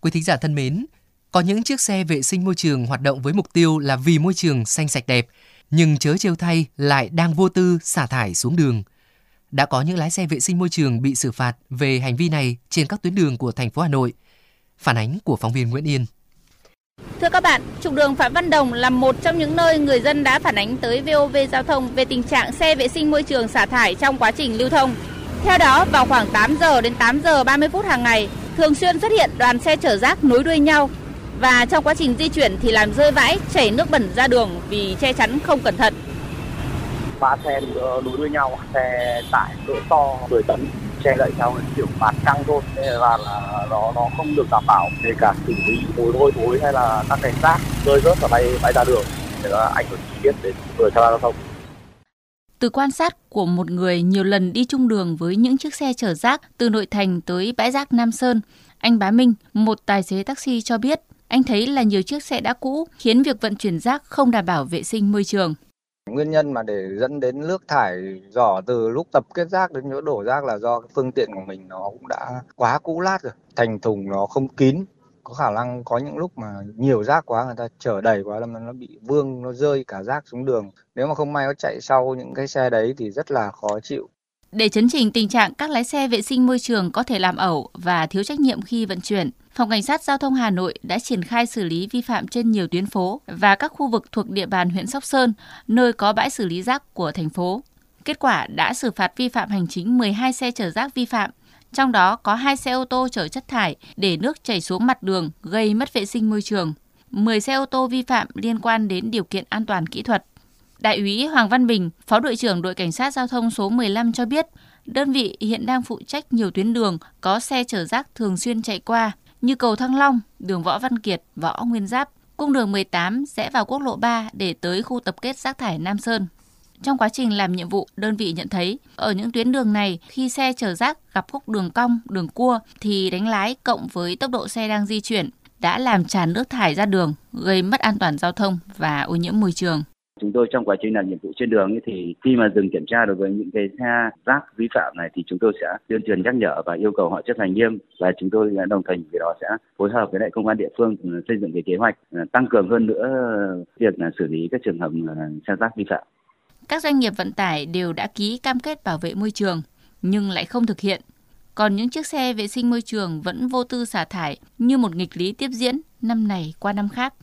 Quý thính giả thân mến, có những chiếc xe vệ sinh môi trường hoạt động với mục tiêu là vì môi trường xanh sạch đẹp, nhưng chớ trêu thay lại đang vô tư xả thải xuống đường. Đã có những lái xe vệ sinh môi trường bị xử phạt về hành vi này trên các tuyến đường của thành phố Hà Nội. Phản ánh của phóng viên Nguyễn Yên. Thưa các bạn, trục đường Phạm Văn Đồng là một trong những nơi người dân đã phản ánh tới VOV Giao thông về tình trạng xe vệ sinh môi trường xả thải trong quá trình lưu thông. Theo đó, vào khoảng 8 giờ đến 8 giờ 30 phút hàng ngày, thường xuyên xuất hiện đoàn xe chở rác nối đuôi nhau và trong quá trình di chuyển thì làm rơi vãi, chảy nước bẩn ra đường vì che chắn không cẩn thận. Ba xe ờ, nối đuôi nhau, xe tải cỡ to 10 tấn che đậy theo kiểu bạt căng thôi nên là, là nó nó không được đảm bảo về cả xử lý mùi hôi thối hay là các cái rác rơi rớt ở bay bay ra đường để ảnh hưởng trực tiếp đến người tham gia giao thông. Từ quan sát của một người nhiều lần đi chung đường với những chiếc xe chở rác từ nội thành tới bãi rác Nam Sơn, anh Bá Minh, một tài xế taxi cho biết, anh thấy là nhiều chiếc xe đã cũ khiến việc vận chuyển rác không đảm bảo vệ sinh môi trường. Nguyên nhân mà để dẫn đến nước thải giỏ từ lúc tập kết rác đến chỗ đổ rác là do phương tiện của mình nó cũng đã quá cũ lát rồi, thành thùng nó không kín. Có khả năng có những lúc mà nhiều rác quá người ta chở đầy quá là nó bị vương, nó rơi cả rác xuống đường. Nếu mà không may nó chạy sau những cái xe đấy thì rất là khó chịu. Để chấn chỉnh tình trạng các lái xe vệ sinh môi trường có thể làm ẩu và thiếu trách nhiệm khi vận chuyển, Phòng Cảnh sát Giao thông Hà Nội đã triển khai xử lý vi phạm trên nhiều tuyến phố và các khu vực thuộc địa bàn huyện Sóc Sơn, nơi có bãi xử lý rác của thành phố. Kết quả đã xử phạt vi phạm hành chính 12 xe chở rác vi phạm, trong đó có hai xe ô tô chở chất thải để nước chảy xuống mặt đường gây mất vệ sinh môi trường. 10 xe ô tô vi phạm liên quan đến điều kiện an toàn kỹ thuật. Đại úy Hoàng Văn Bình, Phó đội trưởng đội Cảnh sát Giao thông số 15 cho biết, đơn vị hiện đang phụ trách nhiều tuyến đường có xe chở rác thường xuyên chạy qua như cầu Thăng Long, đường Võ Văn Kiệt, Võ Nguyên Giáp, cung đường 18 sẽ vào quốc lộ 3 để tới khu tập kết rác thải Nam Sơn. Trong quá trình làm nhiệm vụ, đơn vị nhận thấy ở những tuyến đường này khi xe chở rác gặp khúc đường cong, đường cua thì đánh lái cộng với tốc độ xe đang di chuyển đã làm tràn nước thải ra đường, gây mất an toàn giao thông và ô nhiễm môi trường. Chúng tôi trong quá trình làm nhiệm vụ trên đường thì khi mà dừng kiểm tra đối với những cái xe rác vi phạm này thì chúng tôi sẽ tuyên truyền nhắc nhở và yêu cầu họ chấp hành nghiêm và chúng tôi đồng thời với đó sẽ phối hợp với lại công an địa phương ừ, xây dựng cái kế hoạch ừ, tăng cường hơn nữa việc xử lý các trường hợp ừ, xe rác vi phạm. Các doanh nghiệp vận tải đều đã ký cam kết bảo vệ môi trường, nhưng lại không thực hiện. Còn những chiếc xe vệ sinh môi trường vẫn vô tư xả thải như một nghịch lý tiếp diễn năm này qua năm khác.